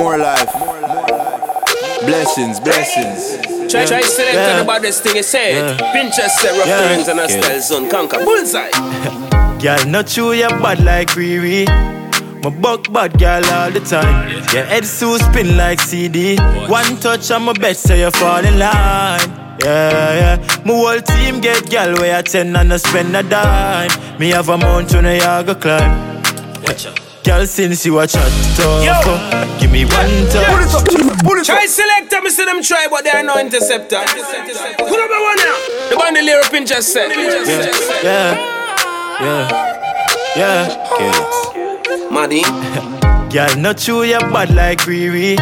More life. Blessings, blessings. Try, try select yeah. about this thing, he said. Yeah. Pinterest set reference yeah. and a style son conquer. Bullseye. Girl, not true, you bad like Riri. My buck bad girl all the time. Your head so spin like CD. One touch on my bed, so you fall in line. Yeah, yeah. My whole team get gal where I ten and I spend a dime. Me have a mountain I go climb. Watch out. Girl, since you a chat tough, oh, give me one touch. Pull it up, pull it up. Try select them, see them try, but they are no interceptor. Pull up one now. The band the lyric pin just set. Yeah, yeah, yeah, yeah. Maddie. Girl, not true, you bad like Riri.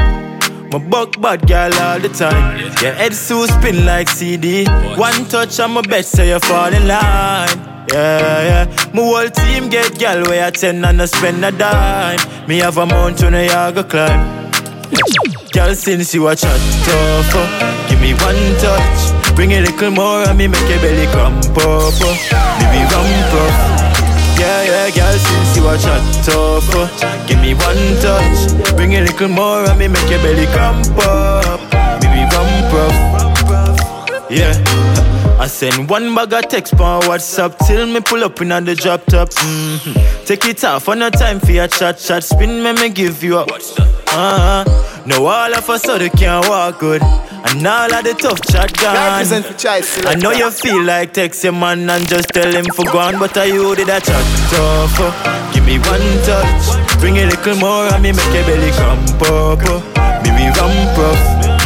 My buck bad girl all the time. Your head so spin like CD. One touch on my bed, so you fall in line. Yeah, yeah. My whole team get gal where I ten and I spend a dime. Me have a mountain I go climb. Girl, since you a chat tough, uh, give me one touch. Bring a little more and me make your belly cramp up. Uh, me rump up. Yeah, yeah, girl, since you a chat tough, uh, give me one touch. Bring a little more and me make your belly cramp up. Me rump up. Yeah. I send one bag of text on WhatsApp till me pull up in on the drop top. Mm-hmm. Take it off, on no time for your chat chat. Spin me, me give you up. Uh-huh. Now all of us sudden can't walk good. And all of the tough chat gone. I know you feel like text your man and just tell him for gone, but I you did a chat tough. Uh. Give me one touch, bring a little more and me make your belly come up. Uh. Baby ramp up.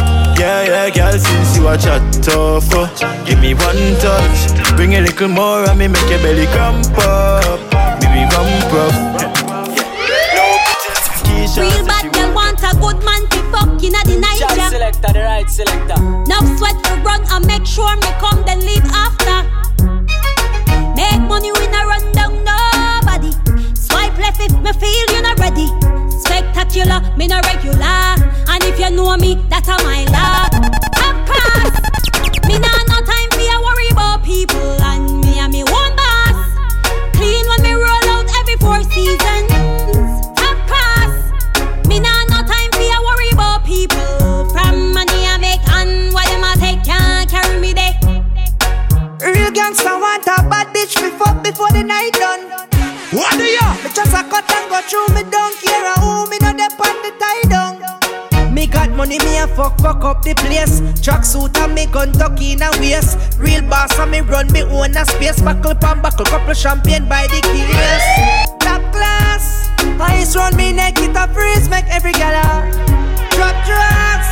Yeah, yeah, girl, since you a chat tough uh, Give me one touch. Bring a little more and me make your belly cramp up. Baby, rump up. Real bad girl want a good man to fuck in the night yeah. selector, the right selector. No sweat to run and make sure me come then leave after. Make money when I run down nobody. Swipe left if me feel you're not ready Spectacular, me no regular. And if you know me, that's a my love Of course Me nah no time for you worry about people And me and me one boss. Clean when me roll out every four seasons. Of course Me nah no time for you worry about people. From money I make and what them I take Can't carry me there. Real gangsta want a bad bitch before before the night done What do you? Me just a cut and go through me don't care who me no dep on the tie down me got money, me a fuck, fuck up the place. Track suit and me gun tuck in a waist. Real boss and me run me own a space. Buckle pan, buckle, couple champagne by the case. Top class, ice round me neck, it a freeze, make every gala. Drop drugs,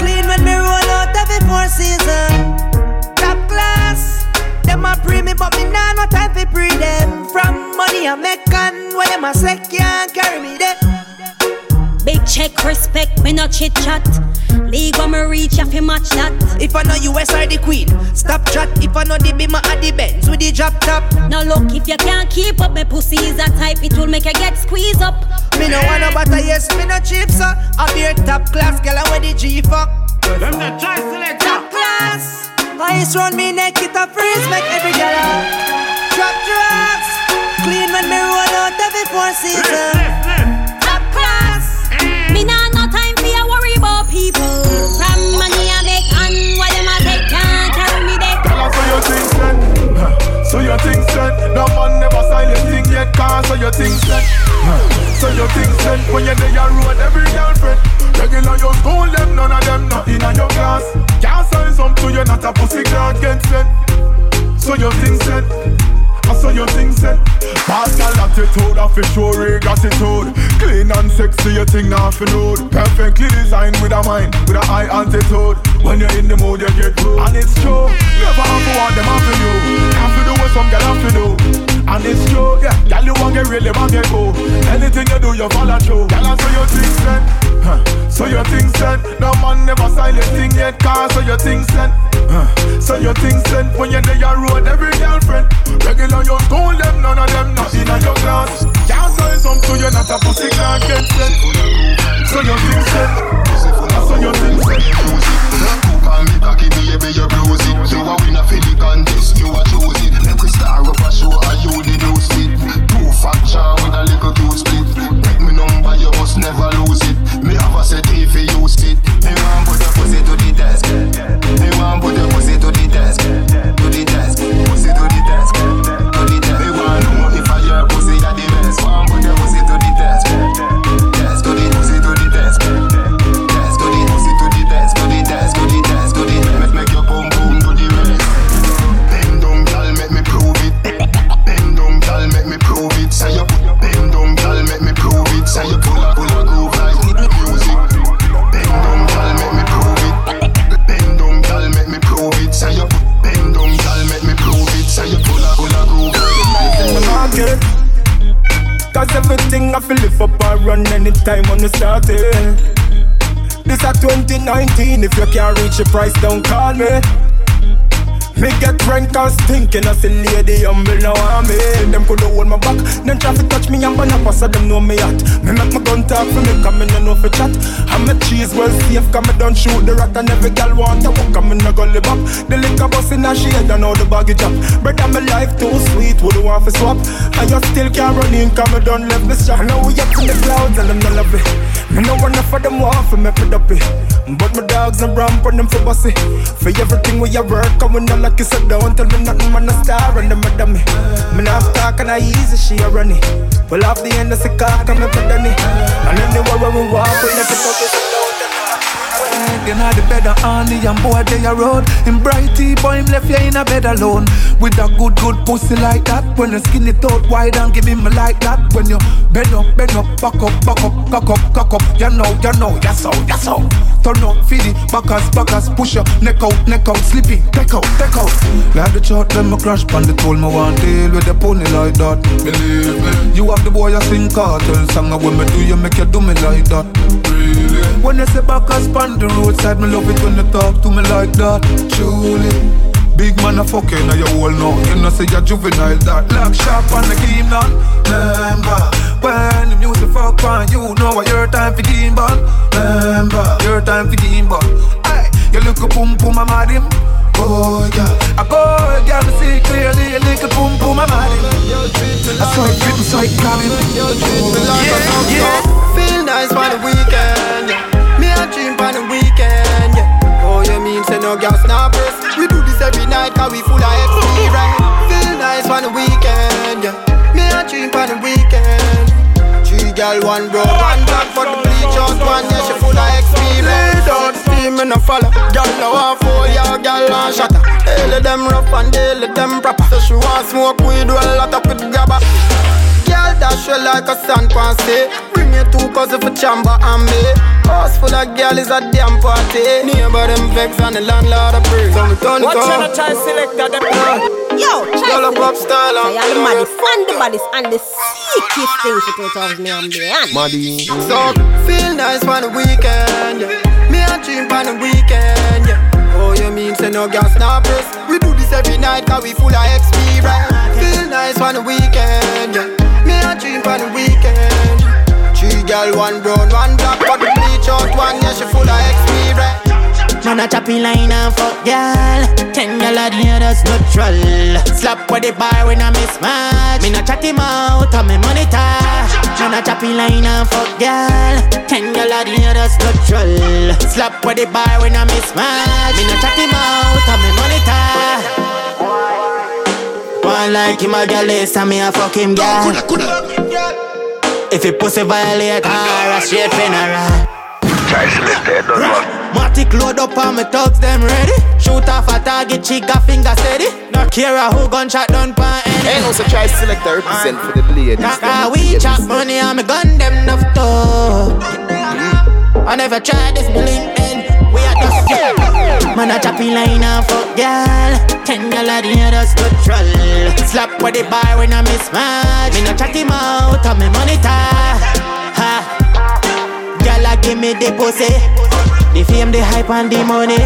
clean when me roll out every four season. Top class, them a pre me, but me nah no time for pre them. From money I make and why am I say can't carry me there. Big check, respect, me no chit chat. League when me reach, have to match that. If I know US are the queen, stop chat. If I know the Bima at the Benz with the drop top. Now look, if you can't keep up, my pussy is a type, it will make you get squeezed up. Me no wanna butter, yes, me no cheap, sir. I be a top class, girl, I wear the G fuck. Them the choice select top class. Ice round me neck, it a freeze, make every girl drop drugs. Clean when me roll out every four season. Mm. Me nah no time for you worry about people. From money I make and what them I take can't carry me there. Tell us how you think then. So you think then. No man never silent thing yet. Cause so you think then. So you think then. When you're there, you road every girlfriend. Regular your school, them none of them not in your class. Can't sign some to you, not a pussy can't get set. So you think then. I saw your thing said. Pascal attitude, show real gratitude Clean and sexy, your thing not fi nude. Perfectly designed with a mind, with a high altitude When you're in the mood, you get good. And it's true, never have to want them after you Have to do what some girl have to do And it's true, yeah, girl you want get really want get go Anything you do, you follow through. Girl, I saw your thing said huh. So your thing said No man never silent thing yet. Cause so your things said huh. So your things said When you're there, you road every girlfriend. Regular you your school, them none of them not in your class. Can't say some to you, not a pussy can't get set. The price, don't call me. Me get drunk and stinking as a lady humble now I'm me Them coulda hold my back. Then try to touch me and burn up so them know me hot Me make my gun talk for me come in no for chat. And my cheese well safe cause me don't shoot the rat. And every girl want to walk and me no live up The liquor bus in a shade and all the baggage up Brother my life too sweet would want to swap? And you still can't run in cause me done left the shot Now we up in the clouds and them no love it. Me no want for them want for me for duppy But my dogs and ramp on them for bossy. For everything we a work and we no lucky so don't tell me nothing man a star and them a dummy Me not talk and I easy she a run it Pull off the end of the car come me put on it And anywhere we walk we it focus you know the better on the and boy they a road. In brighty boy him left you in a bed alone. With a good good pussy like that. When you skin it out and give him like that. When you bend up, bend up, back up, back up, cock up, cock up. You know, you know, yes so, yes so Turn up, feed it, backers, backers, push your neck out, neck out, sleepy, take out, take out. Like the chart, then me crash pan the told me one deal with the pony like that. Believe me. You have the boy a sing cartel song. And when me do you make you do me like that. Really? When you say backers pan the roadside, me love it when you talk to me like that. Truly Big man a fucking now you all know. You know say you're juvenile that Lock sharp on the game on Remember When the music fuck on You know what your time for game ball. Remember Your time for game ball. Aye You look a pum pum I'm mad him. Oh yeah. I go yeah me see clearly You look a pum pum I'm mad him. I saw it written so it him Yeah yeah. Feel nice for the weekend. a dream for the weekend yeah. Oh you mean say no gas snappers We do this every night cause we full of experience Feel nice on the weekend, yeah. Me a dream on the weekend. Three girl, one bro, one black for the bleach out one, yeah She full of experience down steam, me no follow. Girl now want four, yeah, girl want shatter. Daily them rough and daily them proper. So she want smoke weed, well lot up with grabber. Girl dash you like a sun pansy eh? Bring your two cousins for chamber and me House full of girl is a damn party Neighbor them vex and the landlord a pray So me turn it What on kind of try select that them Yo, try Girl a to pop style and Say all the maddest and the baddest and the sickest things for 2000 and beyond. Maddy So feel nice on the weekend yeah. Me a dream on the weekend yeah. Oh you mean say no gas snappers We do this every night cause we full of experience Feel nice on the weekend yeah. Me a dream on the weekend Three girl, one brown, one black But the bleach out one, yeah, she full of experience. Man a choppy line and fuck girl. Ten gal a the others no troll Slap with the bar when I miss match Me no chat him out on me money touch Man a choppy line and fuck girl. Ten gal a the others no troll Slap with the bar when I miss match Me no chat him out on me money touch One like him a gal is and me a fuck him girl If he pussy violate her a straight funeral Matic load up on me thugs, them ready. Shoot off a target, chick a finger steady. No care who gunshot done pan any. Ain't no also try select a represent for the ladies. Nah, we chop money and me gun them enough to. I never tried this bling end. Man a choppy line and fuck girl. Ten gal a the others go troll. Slap with the bar when I miss match. Me no chat him out on me money tie. Ha. Girl a give me the pussy The fame, the hype and the money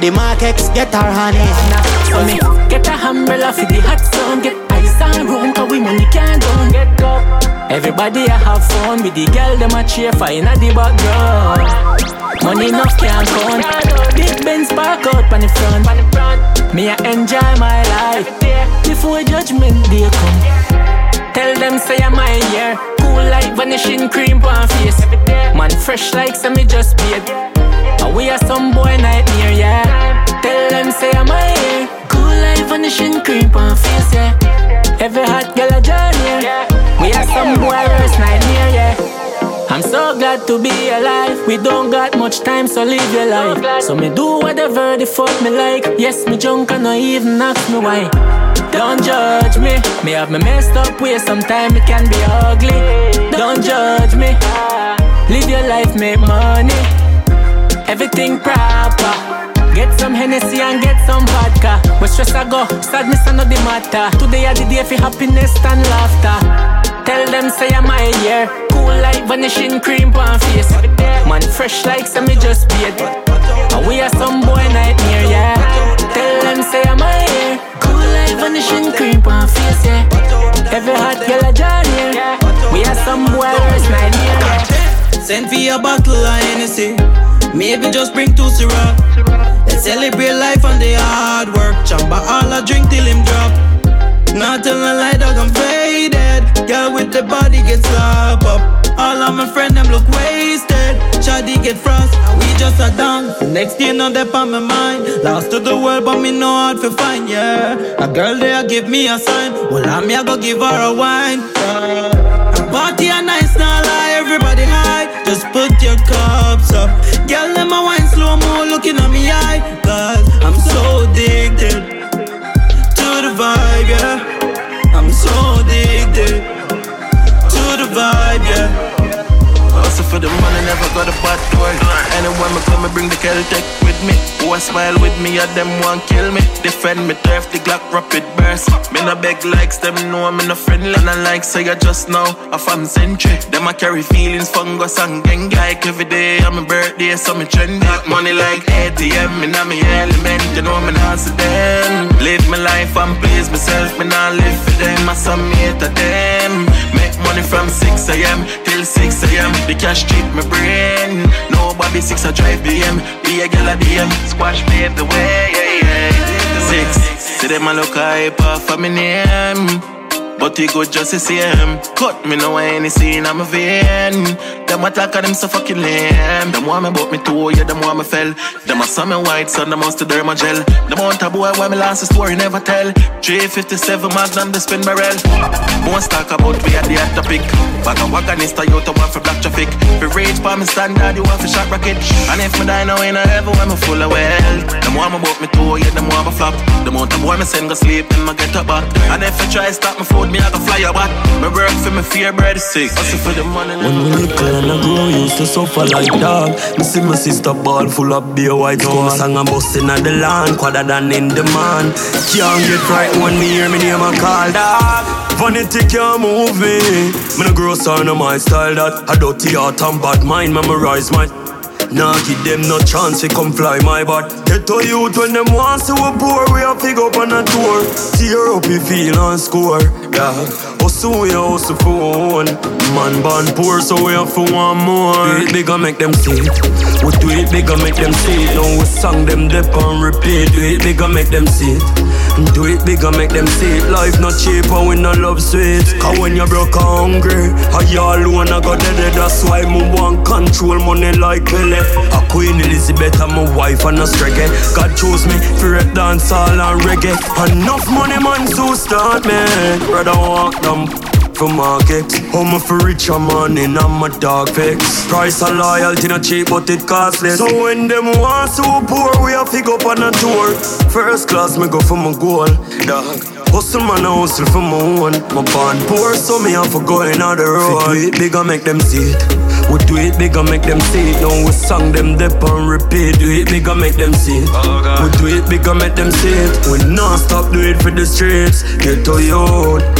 The markets get our honey So me get a umbrella for the hot sun Get ice and room cause we money can't go Get up Everybody a have fun with the girl them a cheer for inna the background Money enough can't count Big Benz park out on the front. Me I enjoy my life. Before judgment day come. Tell them say I'm my year. Cool like vanishing cream on face. Man fresh like me just beard And we are some boy nightmare, yeah. Tell them say I'm my year. Cool like vanishing cream on face, yeah. Every hot girl a journey, yeah. We are some boy worst nightmare, yeah I'm so glad to be alive. We don't got much time, so live your life. So me do whatever the fuck me like. Yes, me drunk and not even ask me why. Don't judge me. Me have me messed up way. Sometimes it can be ugly. Don't judge me. Live your life, make money. Everything proper. Get some Hennessy and get some vodka. But stress I go, sadness I know the matter. Today I the day for happiness and laughter. Tell them say I'm my year. Cool like vanishing cream on face. Man fresh like some me just beat. And we are some boy nightmare, yeah. Tell them say I'm my year. Cool like vanishing cream on face, yeah. Every hot girl a journey, yeah. We are some boy nightmare. Send for a bottle of Hennessy. Maybe just bring two syrup. Let's celebrate life and the hard work. Chamba all I drink till him drop. Not tell a lie, dog, I'm faded. Girl with the body get slap up. All of my friends them look wasted. Shawty get frost, we just a down. Next thing on that on my mind. Lost to the world, but me know how to find, yeah. A girl there give me a sign. Well, I'm here go give her a wine. Party a nice, not lie, everybody high. Just put your cups up. Girl, let my wine slow mo, looking at me eye. Cause I'm so for the money, never got a bad door. Anyone me come, me bring the Celtic with me. Who a smile with me, and them want kill me. Defend me, turf the Glock rapid burst. Me no beg likes, them know me no friendly. And I like say I just know a fam century. Them I carry feelings, fungus and gang like every day. On my birthday, so me trendy. Money like ATM, me not me element. You know me not see them. Live my life and please myself. Me not live for them, I hate of them. Money from 6 a.m. till 6 a.m. The cash treat my brain. Nobody six I drive BM. Be a girl a DM. Squash pave the way. Six. See them a look hype off of my name. But he good just see him. Cut me no any scene I'm a vein. Them attack them so fucking lame. Them want me but me too, yeah, them want me fell. Them a some white son, them must derma gel. Them want a boy when me last story never tell. 357 magnum the spin barrel. Most talk about we at the hot topic. Back a wagonista, you to one for black traffic. If rage pa me standard, you want for shot rocket. And if me die now in a heaven when me full of wealth. Them want me but me too, yeah, them want me flop. Them want a boy me send go sleep, then me get up back. And if you try stop me food, me I go fly your back. Me work for me fear bread sick. Hustle for the money. When we little and I grow, used to suffer like dog. Me see my sister ball full of beer white Come song and busting at the land, quadder than in the man. Can't get right when me hear me name a call dog. Vanity can't move me. Me no grow son of my style that. A dirty heart and bad mind memorize my. Nah, give them no chance to come fly my butt. Get to youth when them want to a poor, we a fig up on a tour. Tear up you feel and score. Yeah, hustle we a hustle for one. Man born poor, so we have for one more. Do it bigger, make them see. We do it bigger, make them see. Now we song them dip on repeat. Do it bigger, make them see. Do it bigger, make them see it. Life not cheap and we no love sweet. Cause when you broke and hungry, alone I got dead. That's why me want control money like Pele. A Queen Elizabeth and my wife and a reggae. God chose me for rap dance all and reggae. Enough money man to start me. Brother walk down for market. Home for rich a man in a my dog fix. Price of loyalty not cheap, but it costly. So when them want so poor, we a fig up on a tour. First class, me go for my goal, dog. Hustle man, I hustle for my own. My bond poor, so me have to go the road. We do it bigger, make them see it. We do it bigger, make them see it. Now we song them dip and repeat. Do it bigger, make them see it. Oh, we do it bigger, make them see it. We non stop do it for the streets. Get to you.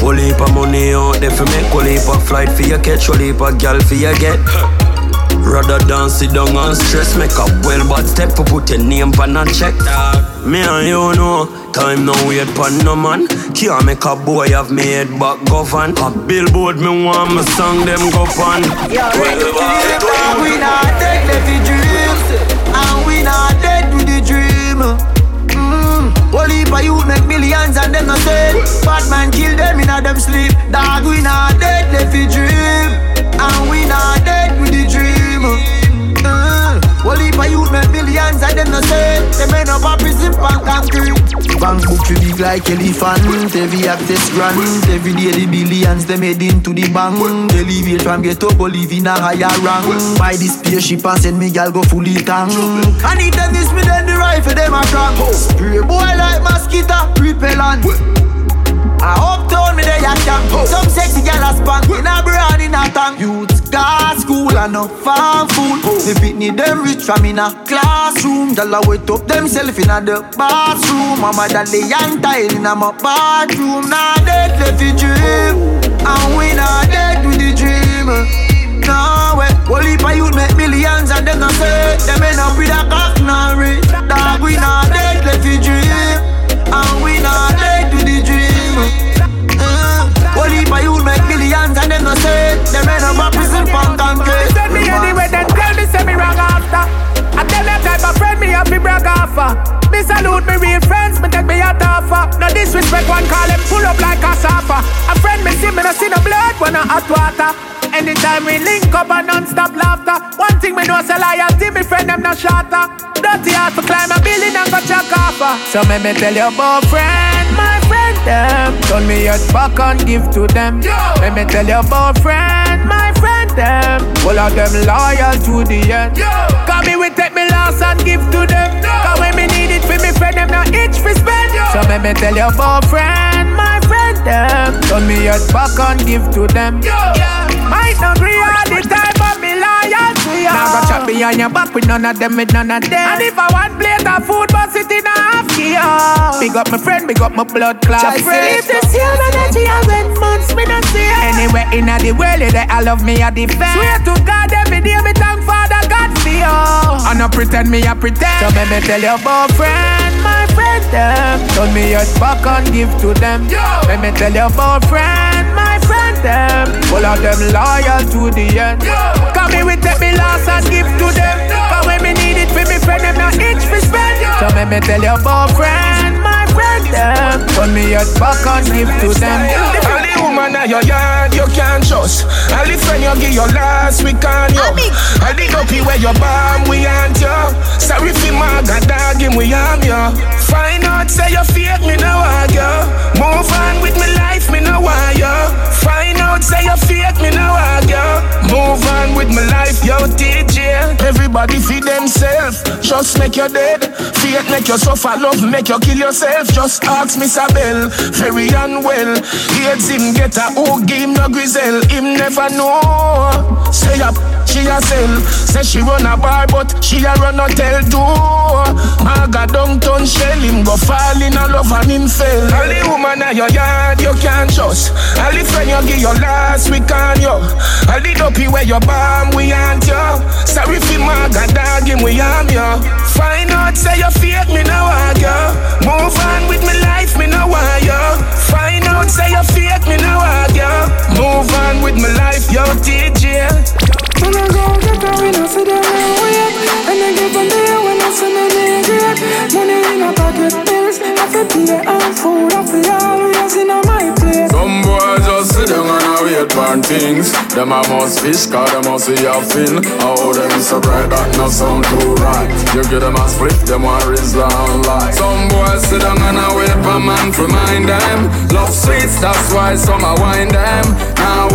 Whole heap of money out there for make. Whole heap of flight for you catch. Whole heap of gal for you get. Rather than sit down and stress, make a well bad step put your name on a check. Me and you know, time no wait for no man. Can't make a boy have me head back govern. A billboard me want my song them go on. Yeah, we not dead, let the dream, and we not dead with the dream. Mm-hmm. Whole heap of youth make millions and them not dead. Bad man kill them in a them sleep. Dog, we not dead, let the dream, and we not dead with the dream. Mm. Whole heap of youth make millions and them not say They made up a prison bank concrete. Bank book fi big like elephant. Every access grant. Every day the billions them head into the bank. Elevate from ghetto go live in a higher rank. Buy this spaceship and send me gal go fully tank. And if them miss me then the rifle them a crank. Spray boy like mosquito repellent. I uptown me there ya camp. Some sexy gal a spank in a broad in a tank. Youth gas school and no farm food. Oh. The Whitney them rich from in a classroom. Gal a wait up themself in a the bathroom. Mama that they young tile in a my bathroom. Nah dead left the dream, and we not dead with the dream. No way, whole heap of youth make millions and them not say Them end up with a cock now rich brag offer Me salute me real friends, me take me a offer No disrespect one call him pull up like a suffer A friend me see me no see no blood when I hot water. Anytime we link up and non-stop laughter. One thing me know say loyalty, me friend them not shatter Dirty heart to climb a building and go check offer So me me tell your boyfriend, my friend them. Turn me your back and give to them. Let me tell your boyfriend, my friend them. All of them loyal to the end. Cause me we take me loss and give to them. Cause when me need it for me friend them not itch for spend. So me me tell your boyfriend, my friend them. Turn me your back and give to them. Might not agree all the time, me loyal to you. Now go chat behind your back with none of them, with none of them. And if I want plate of food, but sit in a half key, Big up my friend, big up my blood clot. If this year energy, I went months, me not see it. Anywhere in the world, that I love me, I defend. Swear to God, every day me thank Father God for you. I no pretend me, I pretend. So let me tell your boyfriend, my friend, them. Turn me your back and give to them. Let me tell your boyfriend, my them. All of them loyal to the end. Come me we take me loss and give to them. Cause when me need it for me friend, them not itch for spend. So let me tell your boyfriend, my friend, them. Turn me your back and give to them. The at your yard you can't trust. All the friend you give your last week on you. All the dopey where you bomb we aren't you. Sorry for my god dog him we am you. Find out say you fake me now want you. Move on with me life me want you. Find out say you fake me now want you. Move on with my life yo DJ. Everybody feed themselves. Just make you dead. Fate make you suffer. Love make you kill yourself. Just ask Miss Abel. Very unwell. AIDS him get a who him no grizzle. Him never know. Say up, she a sell. Say she run a bar, but she a run a tell too. Maga downtown shell him go fall in a love and him fail. All the woman at your yard you can't trust. All the friend you give your last week on you. All the dopey where you bomb we aren't you. Sorry for Maga dog him we am you. Find out say you fake me now want you. Move on with me life me now want you. Find out say you fake me want you. Move on with my life yo DJ. When I go get a win, I see them wait And I give them there when I see me great Money in a pocket, I I Some boys just sit down and a wait things. Them a must fish, cause them must see a fin. Oh, them so bright that no sound too right. You get them a split, them a rizla and lie. Some boys sit down and a wait for man to mind them. Love sweets, that's why some a wine them.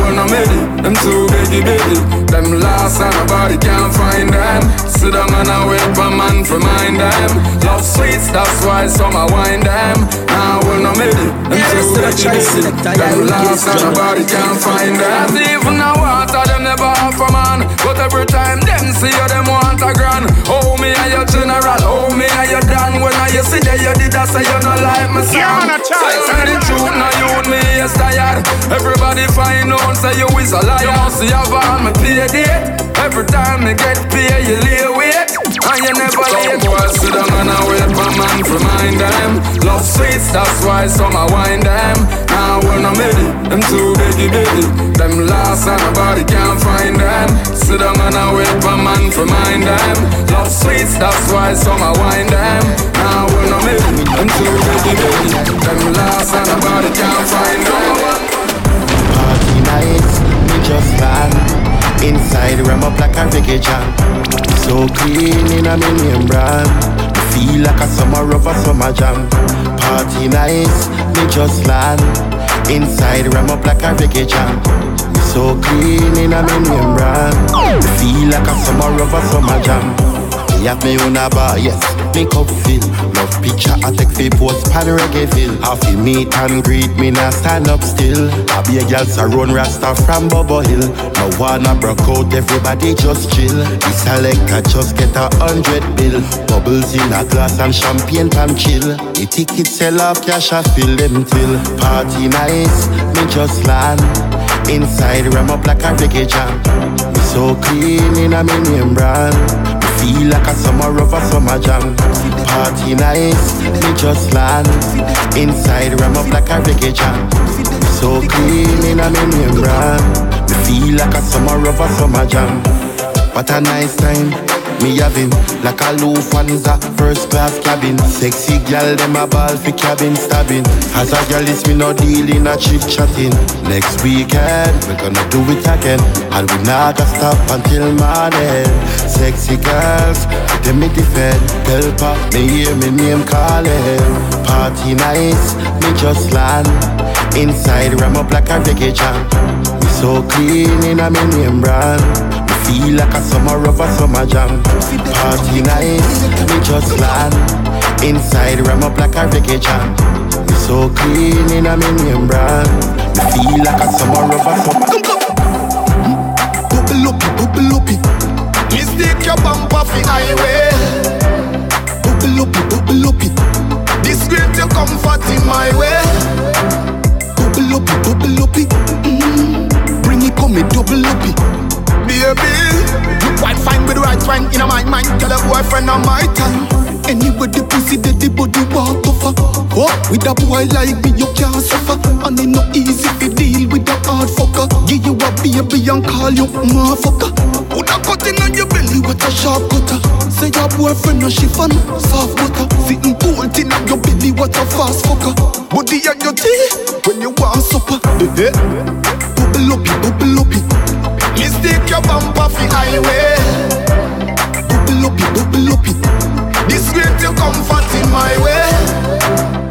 Now when I'm in them too biggie biggie. Them lost and nobody can find them. Sit down and a wait for man to mind them. Love sweets, that's why some a wine them. Now when I'm in them too biggie biggie. Them lost and nobody can find them. As even now water them never offer man But every time them see you them want a grand Oh me are your general, oh me are your dan When I you see that you did I say you not like me son Yeah, man, a child. Say the truth now you with me is tired Everybody find out say you is a liar. You must have on me pay date Every time me get paid you lay wait And you never late Some boys sit down and I wait for man to mind them. Love sweets that's why some I wine them. Now when I'm it, them too biggie biggie. Them lost and nobody can find them. Sit down and I wait for man to mind them. Love sweets that's why some I wine them. Now when I'm it, them too biggie biggie. Them lost and nobody can find them. Party nights, we just land Inside, ram up like a reggae jam. So clean in a million brand. Feel like a summer a summer jam. Party nights, we just land. Inside, ram up like a reggae jam. So clean in a million brand. Feel like a summer a summer jam. Me have me own a bar, yes me cup fill. Love picture I take fi post pan reggae Half Happy meet and greet me now stand up still. I be a girl surround rasta from Bubble Hill. No wanna broke out, everybody just chill. This selector just get a hundred bill. Bubbles in a glass and champagne pan chill. The ticket sell off cash I fill them till. Party nice, me just land. Inside ram up like a reggae jam. Me so clean in a me name brand. Feel like a summer of a summer jam. Party nice, me just land. Inside ram up like a reggae jam. So clean in a me membrane. Me feel like a summer of a summer jam. What a nice time me having like a Lufthansa first class cabin. Sexy gal them a ball fi cabin stabbing. As a gal is me no deal in a chit chatting. Next weekend we gonna do it again, and we not gonna stop until morning. Sexy girls, them me defend. Helper, me hear me name calling. Party nice, me just land. Inside ram up like a reggae jam. Me so clean in a me name brand. Feel like a summer of a summer jam. Party night, me just land. Inside ram up like a reggae jam. Me so clean in a me brand. Me feel like a summer of a summer. Bubble up, bubble up. Mistake your bumper fi highway. Bubble up, bubble up. This great your comfort in my way. Bubble up, bubble up. Mm-hmm. Bring it, come me double baby. You quite fine with right wine in my mind. Tell a boyfriend on my time. Anyway, the pussy that the body walk over. Oh, with a boy like me, you can't suffer. And it not easy to deal with a hard fucker. Give you a baby and call you motherfucker. Put a cut in on your belly with a sharp cutter. Say your boyfriend no chiffon, soft butter. Sitting cold in on your belly, what a fast fucker. Body on your teeth when you want supper. Bubble up, bubble up. Mistake your bumper fi highway. Bubble up it, bubble up it. This great your comfort in my way.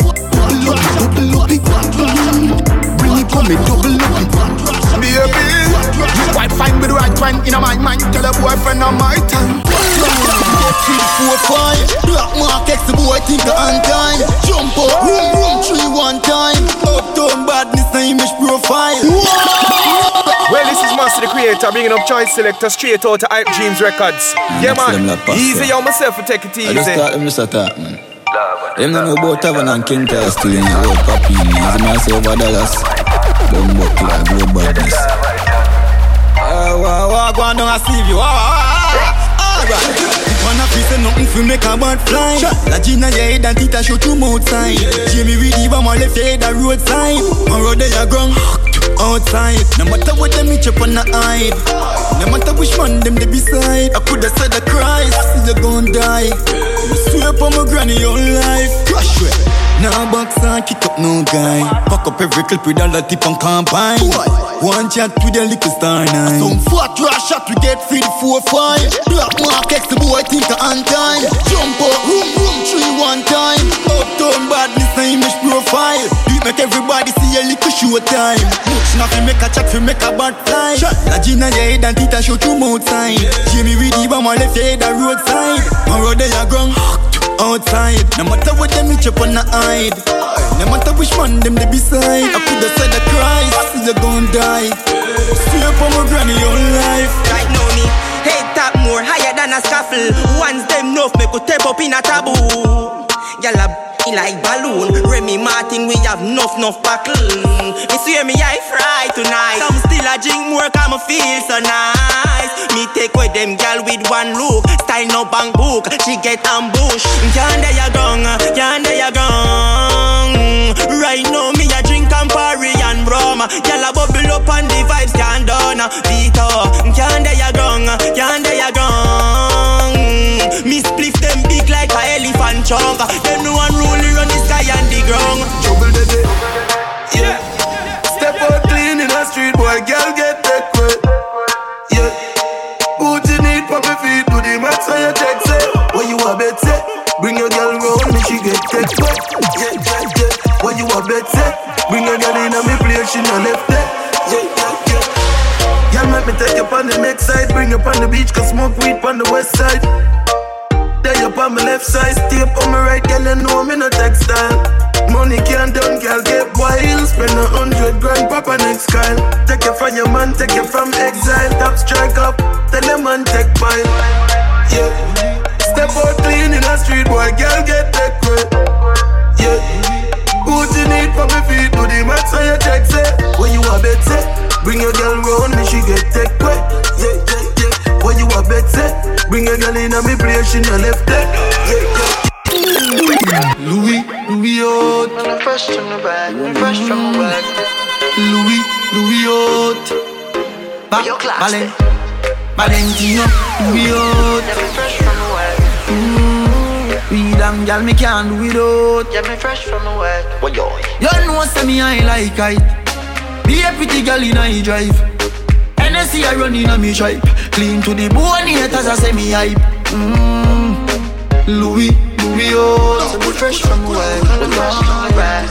Bubble up it, bubble up it. Bring it, come me double up it. Baby, you quite fine with the right wine in my mind. Tell a boyfriend on my time. Three, four, five. Black mark X the boy think the on time. Jump up, room, room, three, one time. Uptown badness, na image profile. Well, this is Master the Creator bringing up Choice Selecta straight out to Hype Dreams Records. Yeah, man. Easy yo myself for take it easy. I just start them just attack, man. Them don't know about Tavern and Kinta still in the road, Papi. Easy man say over dollars. Don't buck like global badness. Ah, wah, wah, go on down and see you. Wah, wah, wah. Alright. Wanna feel say nothing for make a bird fly La Gina your head and Tita show you outside Jamie with the bomb left your head a roadside On road they a ground outside No matter what them reach up on the hide No matter which man them they beside I coulda said the Christ, you gon' die Swear up on my granny all life Crush it now box and kick up no guy. Pack up every clip with all the tip and combine. One chat with a little star nine. Some fat trash shot we get free the four five. Black mark X the boy think on time. Jump up, room room three one time. Uptown badness na image make everybody see a little show time. Much nothing make a chat fi make a bad fly. La Gina your head and Tita show you outside. Jamie with the bomb left your head a roadside. On road they a ground outside. No matter what them reach up on the hide. No matter which man them they beside. I coulda said the Christ, you gon' die. See up on my granny your life. Right now me, head top more higher than a scaffold. Once them enough, me could step up in a taboo. Y'all like balloon. Remy Martin, we have enough, enough buckle. Me swear me I fry tonight. Some still a drink more, cause me feel so nice. Me take with them gal with one look. Style no bank book, she get ambush. Yonder ya gong, yonder ya gong. Right now me a drink Campari and rum. Gal a bubble up and the vibes can't done. Vito, yonder ya gong, yonder ya gong. A elephant chunk. Them no one rule run the sky and the ground. Trouble the day. Yeah. Step out clean in the street, boy, girl get that wet. Yeah. Gucci need for me feet, do the max on your check, say. What you a bet, say? Bring your girl round me, she get that wet. Yeah, yeah, yeah. What you a bet, say? Bring your girl in on me place, she no left there. Yeah, yeah, yeah. Girl, let me take you on the next side, bring you on the beach, cause smoke weed on the west side. Day up on my left side, tape on my right, girl, you know me no textile. Money can't done, girl, get wild. Spend a hundred grand, papa next Kyle. Take you from your man, take you from exile. Top strike up, tell the man take mine. Yeah. Step out clean in the street, boy, girl, get that wet. Yeah. What you need for me feet, do the max on your check, say. Eh? When you a bet, say. Bring your girl round me, she get take wet. Yeah, yeah, yeah. When you a bet, say. Bring your girl in a me place, she no left it. Yeah, yeah. Louis, Louis oh. out. Oh. Oh. Fresh from the bag, fresh from the bag. Louis, Louis out. Ba- Valen, Valentino, Louis out. Fresh from the bag. We damn gal, me can't do without. Yeah, me fresh from the work. What yo? You know, say me I like it. Be a pretty girl in a drive. NSC I run in a me tripe. Clean to the bone, haters I say me hype. Mm. Louis, Louis out. Me fresh from the bag.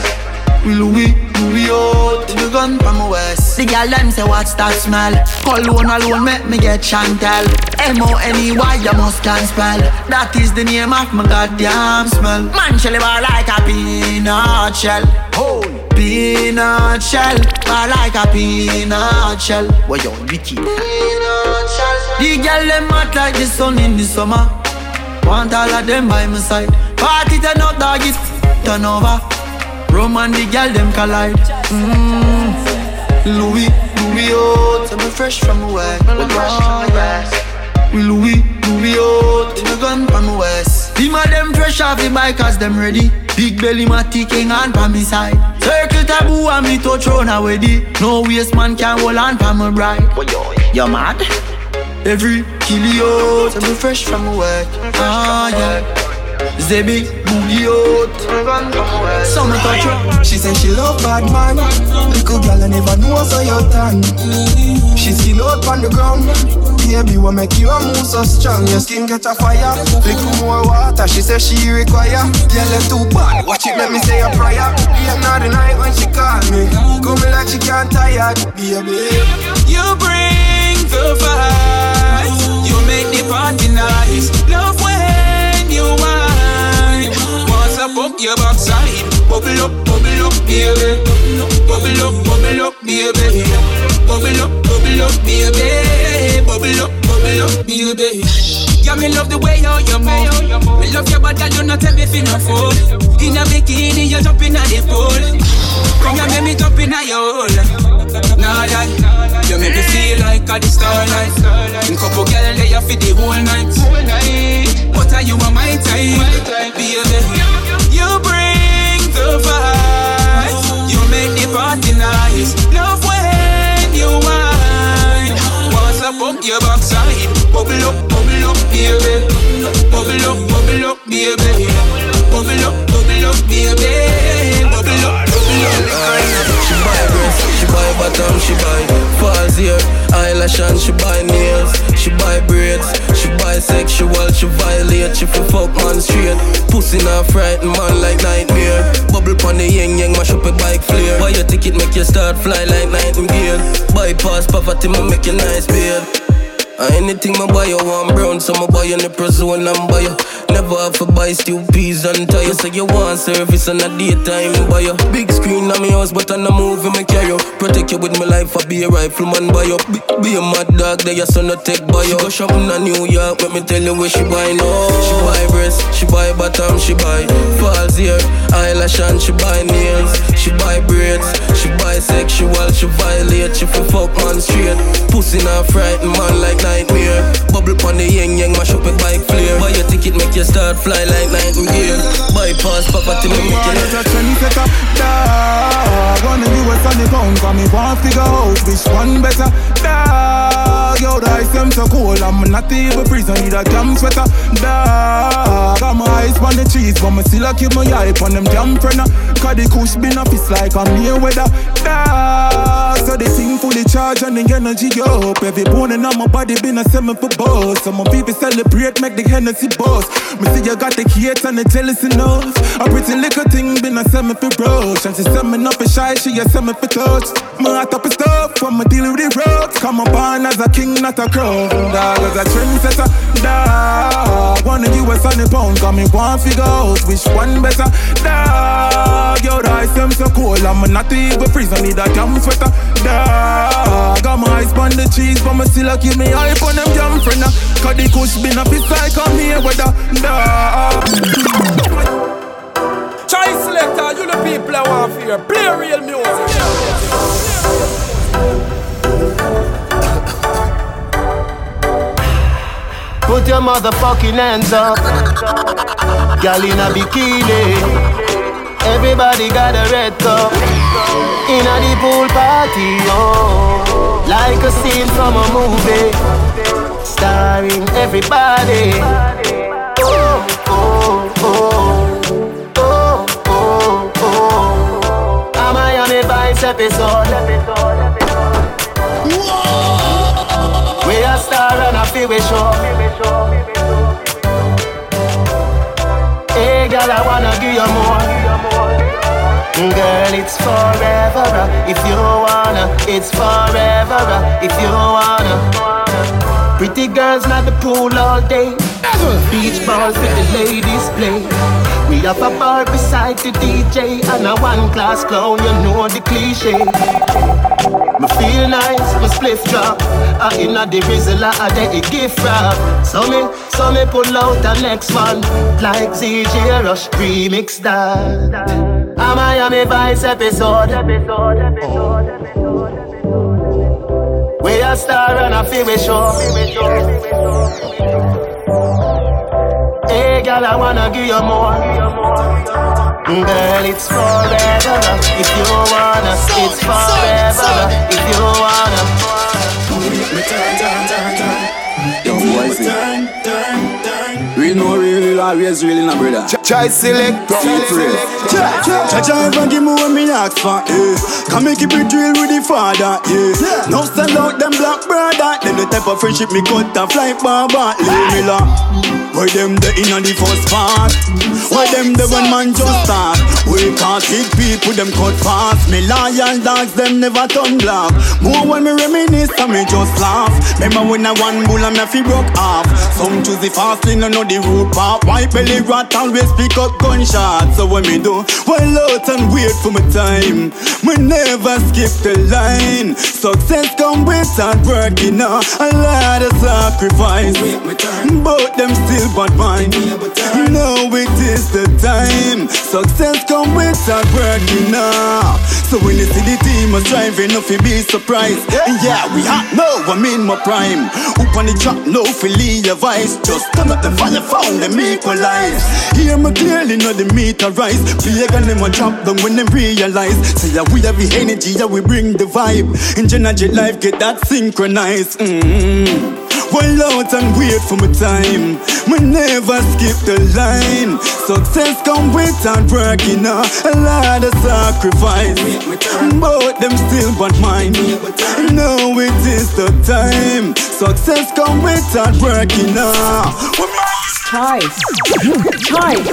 Louis, Louis out. The gun from west. The girl them say what's that smell? Cologne alone make me get Chantal. M-O-N-E-Y you must can spell. That is the name of my goddamn smell. Man shell bar like a peanut shell. Oh, peanut shell. Bar like a peanut shell. What you wicked? Peanut shell. The girl them hot like the sun in the summer. Want all of them by my side. Party turn up, doggies turn over. Rum and the girl them collide. Mm. Louis, Louis out. So me fresh from the work. Me fresh from the bag. We Louis, Louis out. The gun from the west. Him a them fresh off the bike cause them ready. Big belly matty king on pa me side. Circle taboo and me touch round already. No waste man can hold on pa my bride. You mad? Every kilo. So fresh from the work. Ah yeah. Zebi, touch her. She say she love bad man. Little girl I never know so you tan. She skin out on the ground. Baby, what make you a move so strong? Your skin get a fire. Little more water. She say she require. Girl left too bad. Watch it, let me say a prayer. Yeah, not the night when she call me. Coming like she can't tired, baby. You bring the vibe. You make the party nice. Love when you wine. I bump your backside, bubble up, bubble up, baby. Bubble up, bubble up, baby. Bubble up, bubble up, baby. Bubble up, bubble up, baby. Yeah, me love the way how you move. Me love your body, you not tell me fi no fool. In a bikini, you jump in a the pool. Come and make me jump in a your hole. Nah, that you make me feel like a starlight. In couple girl, they have for the whole night. But are you a my type, baby? You bring the vibe. You make the party nice. Love when you wine. Once I bump your backside, bubble up, bubble up, baby. Bubble up, bubble up, baby. Bubble up, bubble up, baby. Bubble up, bubble up. She buy breast, she buy bottom, she buy falls here, eyelash and she buy nails. She buy braids, she buy sexual, she violate, she fi fuck man straight. Pussy not frighten man like nightmare. Bubble pon the yang yang, mash up a bike flare. Buy your ticket, make you start fly like nightingale. Bypass poverty, ma make you nice beard. Uh, anything my buy you want brown, so my buy you the zone and buy you. Never have to buy steel peas and tires. So you want service on a daytime, buy you. Big screen on me house, but on the movie me carry. Protect you with my life, I be a rifleman buy you. Be, be a mad dog, there your son no take buy you. She go shopping in New York, let me tell you where she buy no. She buy breast, she buy bottom, she buy falls here, eyelash and she buy nails. She buy braids, she buy sexual, she violate, she fi fuck man straight. Pussy not frighten man like nightmare. Bubble pon the yang yang, mash up a bike flare. Buy your ticket, make you start fly like nightingale. Bypass poverty, me make you. It's a trendsetter, dog. One in US and the pound, for me want figure out which one better, dog. Yo, the ice them so cold, I'm not even freeze, I need a damn sweater, dog. My eyes on the cheese, but me still a keep my eye on them damn friend. Cause the kush been a fist like I'm near weather, dog. So the thing fully charged and the energy go up. Every bone in my body been a seven for boss. Some people celebrate, make the Hennessy boss. Me see you got the kids and the jealous enough. A pretty little thing been a seven for rush. And she send me up for shy, she a seven for touch. My heart up and stuff, from my deal with the roads. Come up on as a king, not a crown. Dog, as a trendsetter, dog. One on the US and the pound Cause me want figure out which one better Dog, your eyes them so cold I'm not even freeze, I need a damn sweater Dog, got my eyes on the cheese But me still a keep me hype on them jam friend uh. Cause the kush been a piss like I'm here with a Dog. Choice Selecta, you the people I want to hear Play real music. Put your motherfucking hands up. Girl in a bikini. Everybody got a red cup. In a the pool party, oh. Like a scene from a movie. Starring everybody. Oh, oh, oh. Oh, oh, oh. A Vice episode. We a star and a feel we show. Hey girl, I wanna give you more. Girl, it's forever uh, if you wanna. It's forever uh, if you wanna. Pretty girls not the pool all day. Beach balls with the ladies play. We have a bar beside the DJ and a one class clown. You know the cliche. Me feel nice, my spliff drop. I inna the Rizla, I get a gift wrap. So me, so me pull out the next one, like ZJ Rush remix that. A Miami Vice episode. Episode, episode, episode Episode Episode we a star and a feel we show. Hey girl, I wanna give you more. Girl, it's forever if you wanna. It's forever if you wanna. Yo, boy, see. Real no real, real always real in a brother. Try select, feel free. Cha cha ever give me what me ask for, eh. Can me keep it real with the father, yeah. Now sell out them black brother. Them the type of friendship me cut a flight barber Leave me la Why them the inna the first part? Why them the one man just start? We can't kick people, them cut fast. Me loyal dogs, them never turn black. More when me reminisce and me just laugh. Remember when I one bull and me fi broke off? Some choose the fast lane and know the road path White belly rat always pick up gunshots? So when me do, well out and wait for my time. Me never skip the line. Success come with hard work, you know. A lot of sacrifice. But them still bad mind. Now it is the time. Success come with hard work, you know. So when you see the team driving, no fi be surprised. Yeah, we hot now, I'm in my prime. Up on the track, no leave your vice. Just turn up the fire, found them equalize Hear me clearly, know the meter rise. Play gun them a drop down when them realize. Say yeah, we have the energy, yeah, we bring the vibe. In general life, get that synchronized. Mm-hmm. Well out and wait for my time. Me never skip the line. Success come with hard work, you know. A lot of sacrifice. But them still want mine. Now it is the time. Success come with hard work, you know. Choice. Choice.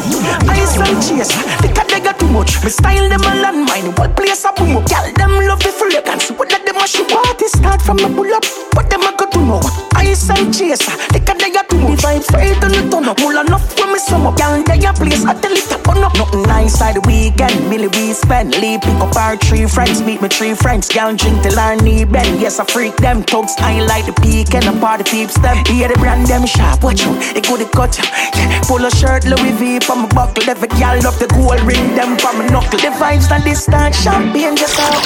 I some chase. They got too much. Me style them a landmine. What place a boom up? Girl, them love the full elegance. What let them a shoot? Party start from a pull up. But them a go to know. I some chase. The cat they got too much. The vibe straight on the turn up. Mull enough when me sum up. Girl, they a place. I tell it up on up. Nothing nice like the weekend. Millie we spend. Leave pick up our three friends. Meet me three friends. Girl, drink till our knee bend. Yes, I freak them. Thugs, I like the peak and the party peeps them. Hear the brand them sharp. Watch out. They go the cut. You. Yeah, polo shirt, Louis V from my buckle. Every girl love the gold ring, them from my knuckle. The vibes and this start champagne just out.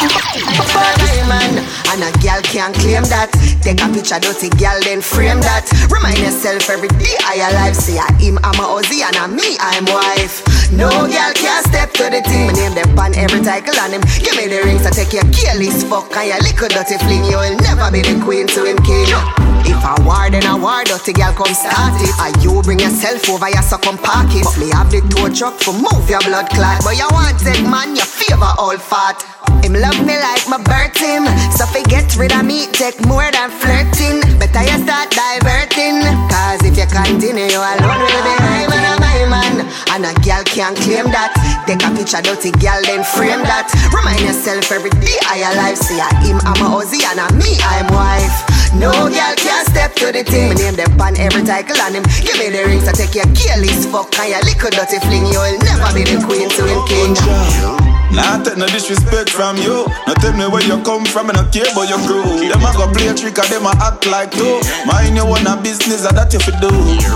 Diamond, and a girl can't claim that. Take a picture, dirty girl, then frame that. Remind yourself every day I alive. Say I him, I'm a Ozzy, and a me, I'm wife. No girl can step to the team. Name them on every title on him. Give me the rings, I take your careless fuck and your little dirty fling. You will never be the queen to him king. If I war, then I war, dirty girl come start it. And you bring yourself over, you so come park it. Me have the tow truck for move your blood clot. But you want take man, you favor all fat. Him love me like my birth him. So forget rid of me, take more than flirting. Better you start diverting. Cause if you continue, alone will be high man, I'm. And a girl can't claim that. Take a picture, dirty girl, then frame that. Remind yourself every day I alive. See, I him, I'm a Ozzy, and a me, I'm wife. No girl can step to the thing. Me name them pan every title on him. Give me the rings, I take your careless fuck and your little dirty fling. You'll never be the queen to him king. Nah, take no disrespect from you. Now tell me where you come from, and I care about your crew. Them a go play a trick, and them a act like two. Mind you want a business, and that you fi do.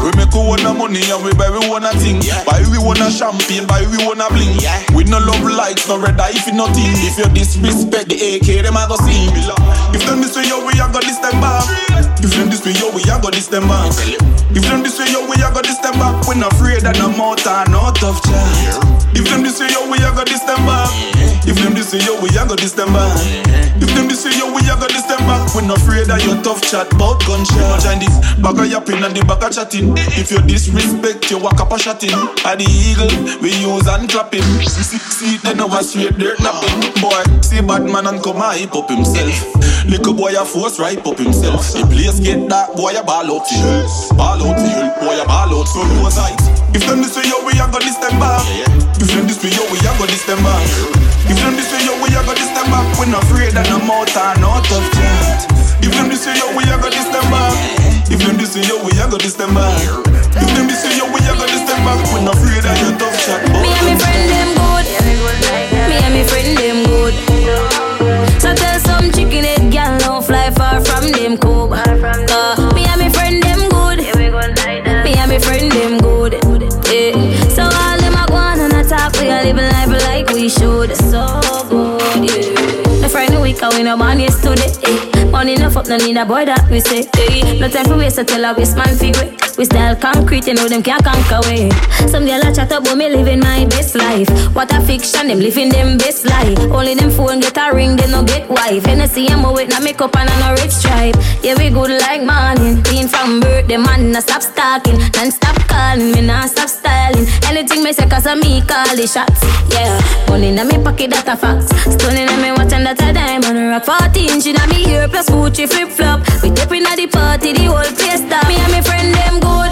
We make we want a money, and we buy we want a thing. Buy we want a champagne, buy we want a bling. We no love lights, no red eye, if you nothing. If you disrespect the AK, them a go see me. If them this way, yo, we a go this them back. If them this way, yo, we a go this them back. If them this way, yo, we a go this them back. We not afraid of no mouth and no tough chat. If them this way, yo, we a go this them back up. If them this way, yo, we a go this them back. If them this way, yo, we a go this them back. We not afraid of your tough chat about gunshot. Join this bag of yapping and the back of chatting. If you disrespect, you walk up a shotting. At the eagle, we use and clapping. See, see, then over straight dirt napping. Boy, see bad man and come and hip up himself. Little boy a force right up himself. The place get dark, boy a ball out hell. Ball out hell, boy a ball out. So no sight. If them this way, yo, we a go this them back. If them this way, yo, we a go this them back. Of mouth and tough chat. If them this yo, we a go this them back. If them this yo, we a go this them back. No need a boy that we say. Eh. No time for waste, so tell a waste man figure. We style concrete, you know them can't conquer way. Some girl a chat about me living my best life. What a fiction, them living them best life. Only them phone get a ring, they no get wife. Hennessy I'm with no makeup and a no red stripe. Yeah, we good like morning. Clean from birth, the man no stop stalking. Non stop calling, me not stop styling. Anything me say, cause of me call the shots. Yeah, money in me pocket, that a facts. Stone in me watch and that a diamond rock. 14 inch in me here, plus Gucci flip flop. We dip in the party, the whole place stop. Me and me friend them good.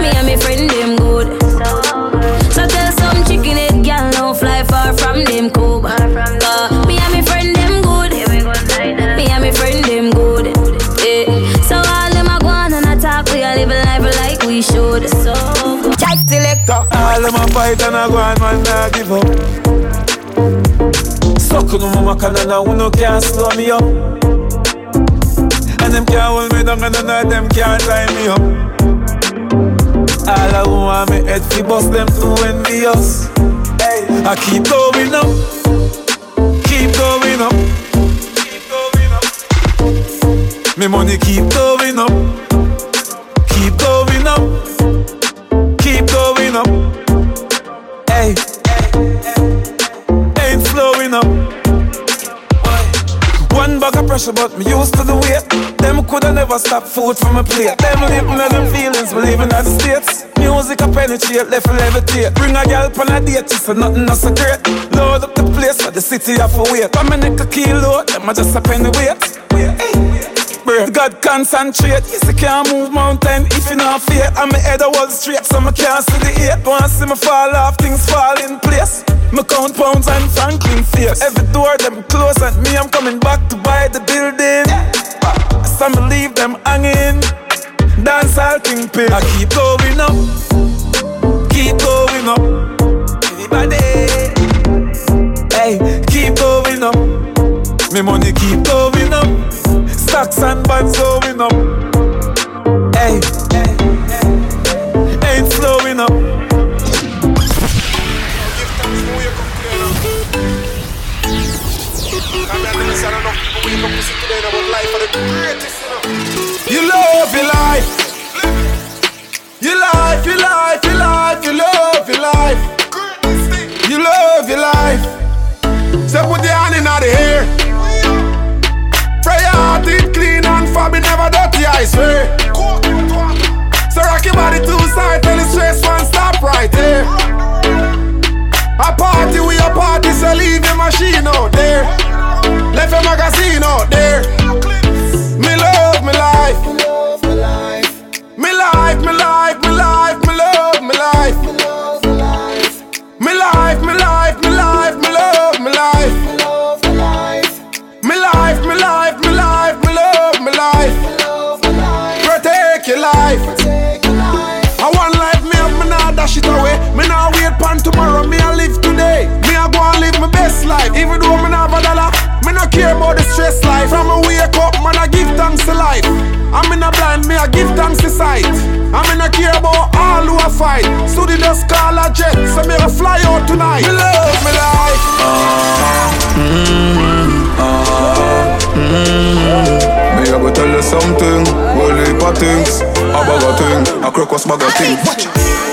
Me and me friend them good. So tell some chicken head gal no fly far from them coop. Uh, me and me friend them good. Me and me friend them good. Yeah. So all them a go on and a talk, we a live life like we should. So Jack selector. All them a fight and a go on, man, nah give up. Suck no mama can and who no can't slow me up. None them can't tie me up. All I want me head fi bust them envious. Hey, I keep going up, keep going up. Me money keep going up, keep going up, keep going up. Hey, ain't up. One bag of pressure, but me used to the weight. Coulda never stop food from my plate. Them living in them feelings, believing in the states. Music a penetrate, left levitate. Bring a girl on a date, she say nothing not so great. Load up the place, for the city have to wait. Come my neck a kilo, them a just a penny weight. Bird, God concentrate. Yes, I can't move mountain if you not fear. And my head a wall straight, so I can't see the eight. Want see me fall off, things fall in place. Me count pounds and Franklin face. Every door them close and me I'm coming back to buy the building. Some leave them hanging. Dance all thing pay. I keep going up, keep going up. Everybody, hey, keep going up. Me money keep going up. Stocks and bonds going up. Hey, ain't You love your life. You life, you life, you life, you love your life. You love your life. So put your hand in the air. Pray your heart it clean and fabby never dirty, I swear. So rock your body two sides, tell the stress one stop right there. A party we a party, so leave your machine out life. I want life, me have me nah dash it away. Me nah wait pan tomorrow, me I live today. Me I go and live my best life, even though me nah have a dollar. Me nah care about the stress life. From a wake up, man, I give thanks to life. I'm in a blind, me I give thanks to sight. I'm in a care about all who I fight. So the dust call a jet, so me I fly out tonight. Me love me life. Mm-hmm ah, mm. Me a go tell you something, well heap of things A bag of thing, a crocus bag of thing.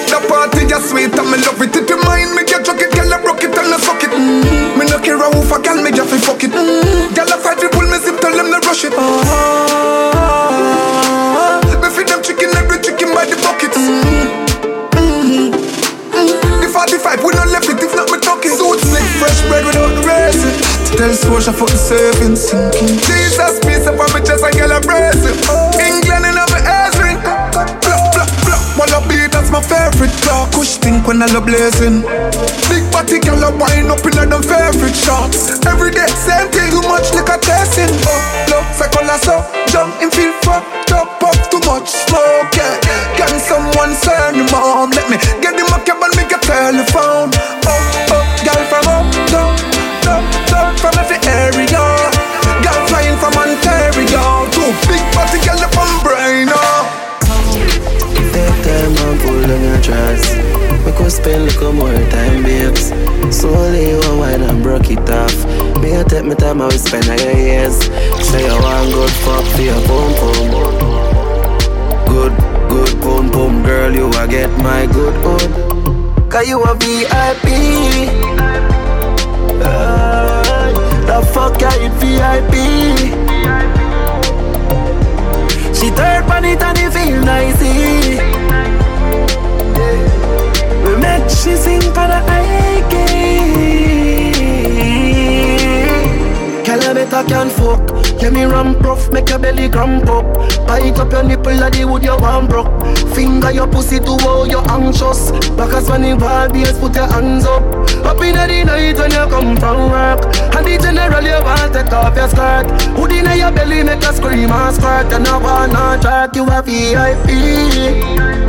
The party get sweet and me love it. If you mind me get drunk it, girl I broke it and I suck it. Mm. Me no care who for girl, me just fi fuck it. Mm. Girl I fight to pull me zip, tell them to rush it. Ah, Tell Sosha fuck the savings sinking. Jesus, peace up on me chest and I brace. It England in my ass ring. Blah, blah, blah Wanna be, that's my favorite Clock Kush think when I love blazing. Big body girl I wind up in them favorite shots Every day, same thing Too much liquor tasting. Oh, love, cycle so Jump in feel fucked up Puff too much smoke, yeah. Can someone send little more time, babes Slowly one wine and broke it off? Me a take me time I will spend a your years Say you want good fuck for your boom boom. Good, good boom boom girl You a get my good hood Cause you a VIP uh, The fuck I it VIP she third on it and it feel nice For the Ike Girl, I better can fuck Let me ramp rough, make your belly cramp up Bite up your nipple like the wood you want broke Finger your pussy to all you anxious Backers when the bass, put your hands up Up in the night when you come from work And the general you want take off your skirt Hood in your belly make you scream and squirt And I wanna track you a VIP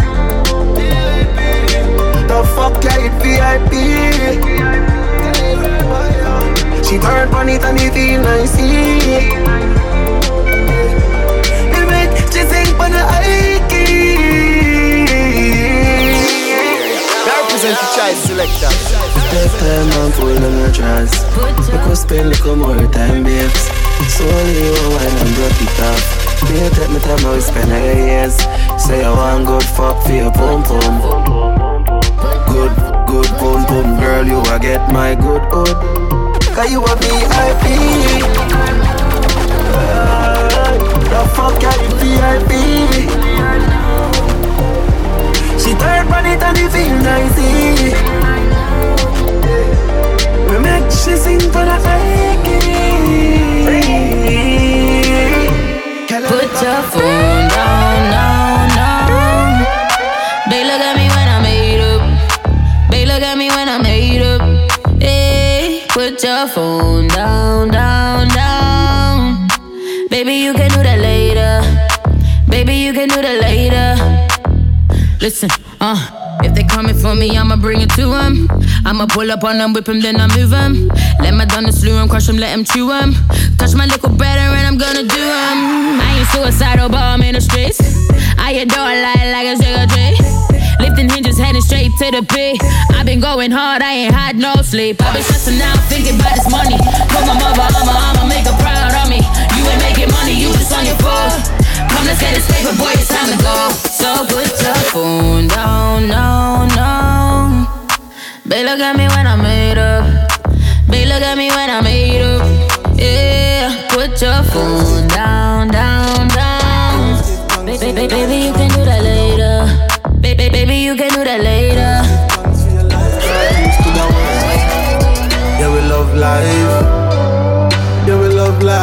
Fuck you it VIP She turn on it and it feel nice. It make she sing for the Ike Represent the child selector. Take time and pull on your dress. We could spend a little more time, babes. Slowly you wine and broke it off. Me take me time, I spend years. Say I want good fuck for your pum pum Good, good pum pum Girl, you a get my good hood Cause you a VIP uh, The fuck are you VIP She third on it and it feel nice We make she sing for the Put your phone down, put your phone down, down, down. Baby, you can do that later. Baby, you can do that later. Listen, uh. If they coming for me, I'ma bring it to them. I'ma pull up on them, whip them, then I move them. Let my done slew them, crush them, let them chew them. Touch my little better, and I'm gonna do them. I ain't suicidal, but I'm in the streets. I adore light like hinges, heading to the. I've been going hard, I ain't had no sleep. I've been stressing out, thinking about this money. Put my mother, I'ma, I'ma make her proud of me. You ain't making money, you just on your phone. Come, let's get this paper, boy, it's time to go. So put your phone down, no, no. Babe, look at me when I made up. Babe, look at me when I made up. Yeah, put your phone down, down, down. Baby, baby, baby, you can do that later. Baby, you can do that later. Yeah, we love life. Yeah, we love life.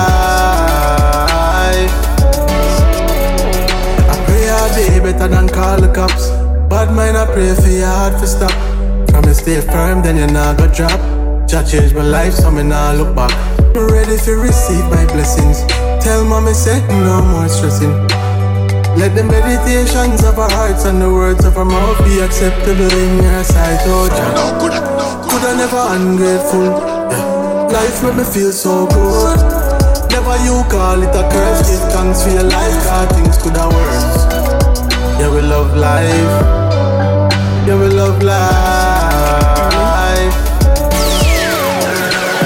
I pray all day better than call the cops. Bad mind, I pray for your heart for stop. Promise stay firm, then you're not go drop. Jah change my life, so me nah look back. Me ready to receive my blessings. Tell mommy say no more stressing. Let the meditations of our hearts and the words of our mouth be acceptable in your sight, oh Jah. Coulda never ungrateful. Yeah. Life made me feel so good. Never you call it a curse, give thanks for your life, cause things could have worse. Yeah, we love life. Yeah, we love life.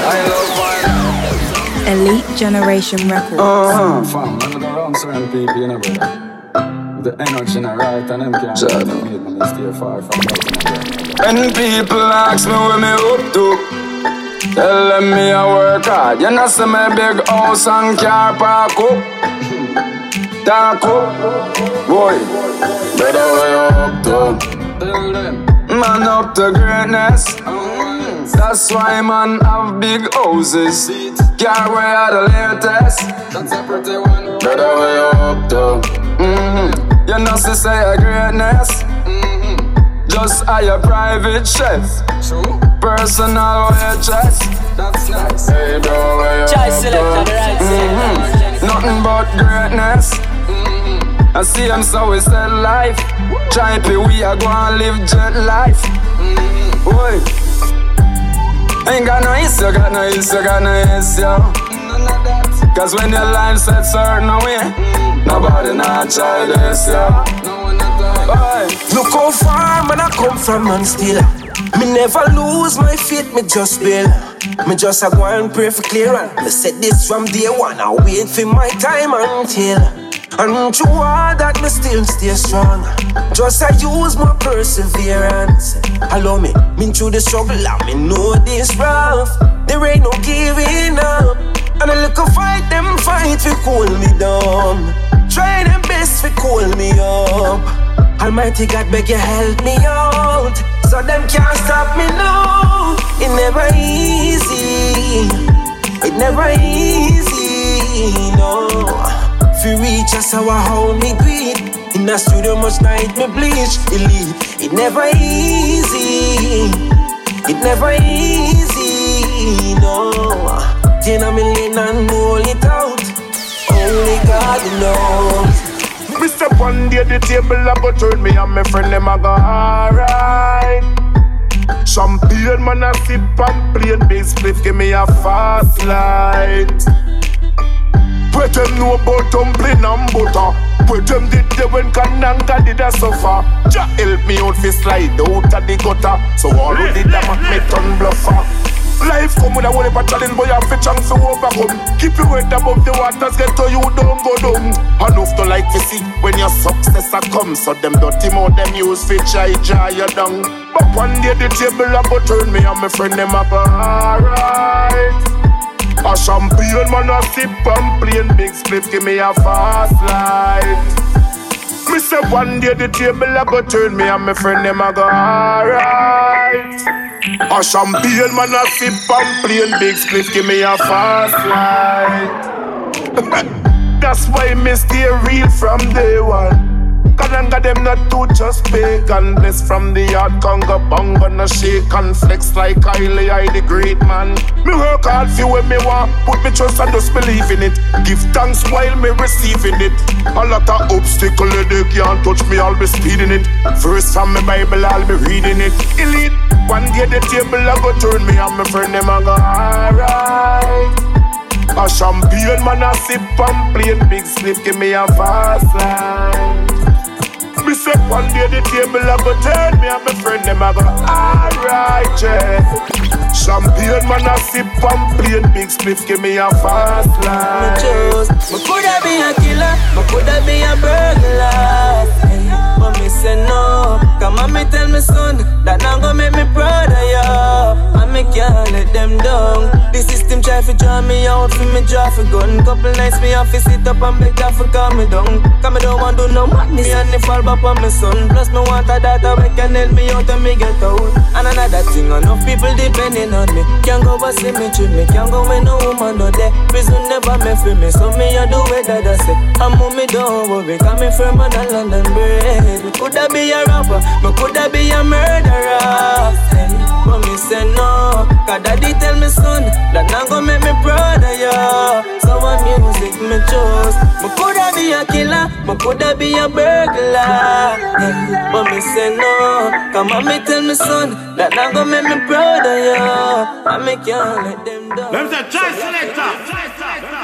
I love Elite Generation Records. Uh-huh. Fam, I'm gonna run certain people, you know, brother. The energy in the right and them can't get me, man, stay far from When people ask me where me up to Tell them me I work hard. You know see me big house and car park up. Talk up, boy. Brother, where you up to? Tell them. Man up to greatness. That's why man have big houses. Car where are the latest. That's a pretty one. Brother, where you up to? Mm-hmm. You know see say a greatness. Mm-hmm. Just hire private chef. True. Personal waitress. That's nice. Hey, bro, where you Choice Selecta, right mm-hmm. Nothing but greatness. Mm-hmm. I see them so we set life. Try to we are gonna live jet life. Mm-hmm. Boy. Ain't got no issue, got no issue, got no issue. Cause when your life set certain way, mm-hmm. nobody not try this, yeah. Look how far man I come from and still me never lose my faith, me just build. Me just a go and pray for clearance. Me said this from day one, I wait for my time until. And through all that, me still stay strong. Just I use my perseverance. Allow me, been through the struggle, and me know this rough. There ain't no giving up. And I look a little fight, them fight to cool me down. Try them best to cool me up. Almighty God, beg you help me out. So them can't stop me now. It never easy. It never easy. Us, how I hold me greet. In the studio, much night me bleach. Elite. It never easy. It never easy, no. Ten a million and roll it out. Only God knows. Me step one day the table a go turn me and my friend them a go alright. Champagne man a sip and plain big spliff give me a fast light. Where them know about tumbling and butter Where them did they when Kananga did a suffer Jah help me out fi slide out of the gutter So all who did that make me turn bluffer Life come with a whole heap of challenge, but you have a chance to overcome. Keep your head above the waters, get to you, don't go down. Enough to like to see when your success a come. So them dirty mouth them use fi try dry you down. But one day the table a go turn me and my friend them a alright. A champagne man a sip and plain big split give me a fast life. Me say one day the table a go turn me and my friend them a go alright. A champagne man a sip and plain big spliff give me a fast life. That's why me stay real from day one. Kananga them not too just pagan Bless from the yard conga bongo No shake and flex like Kylie I the great man. Me work hard for when me want Put me trust and just believe in it. Give thanks while me receiving it. A lot of obstacle they can't touch me I'll be speeding it. First from my Bible I'll be reading it. Elite One day the table I go turn me and my friend them I go alright. A champagne man a sip and plain big slip give me a fast line me say one day the table a go turn me and my friend them a go alright yeah. Champagne man a sip and plain big spliff give me a fast life. Me choose. Me coulda be a killer, me coulda be a burglar. But me say no. On, me tell me son that now go make me proud of you. And me can't let them down. The system try to draw me out for me draw for gun. Couple nights me have to sit up and beg that for calm me down. Cause me don't want do no madness and me fall back on my son. Plus me want a daughter we can help me out and me get out. And another thing, enough people depending on me. Can't go a cemetery, me treat me. can't go when no woman no there. Prison never me free me, so me I do what that I say. I'm me don't worry, cause me firmer than London Bridge. Me coulda be a rapper, me coulda be a murderer. But me say no, cause daddy tell me son that not gonna make me proud of you. So what music me choose? Me coulda be a killer, me coulda be a burglar. But me say no, cause mommy tell me son that not gonna make me proud of you. I make you let them down. Them say, try selector.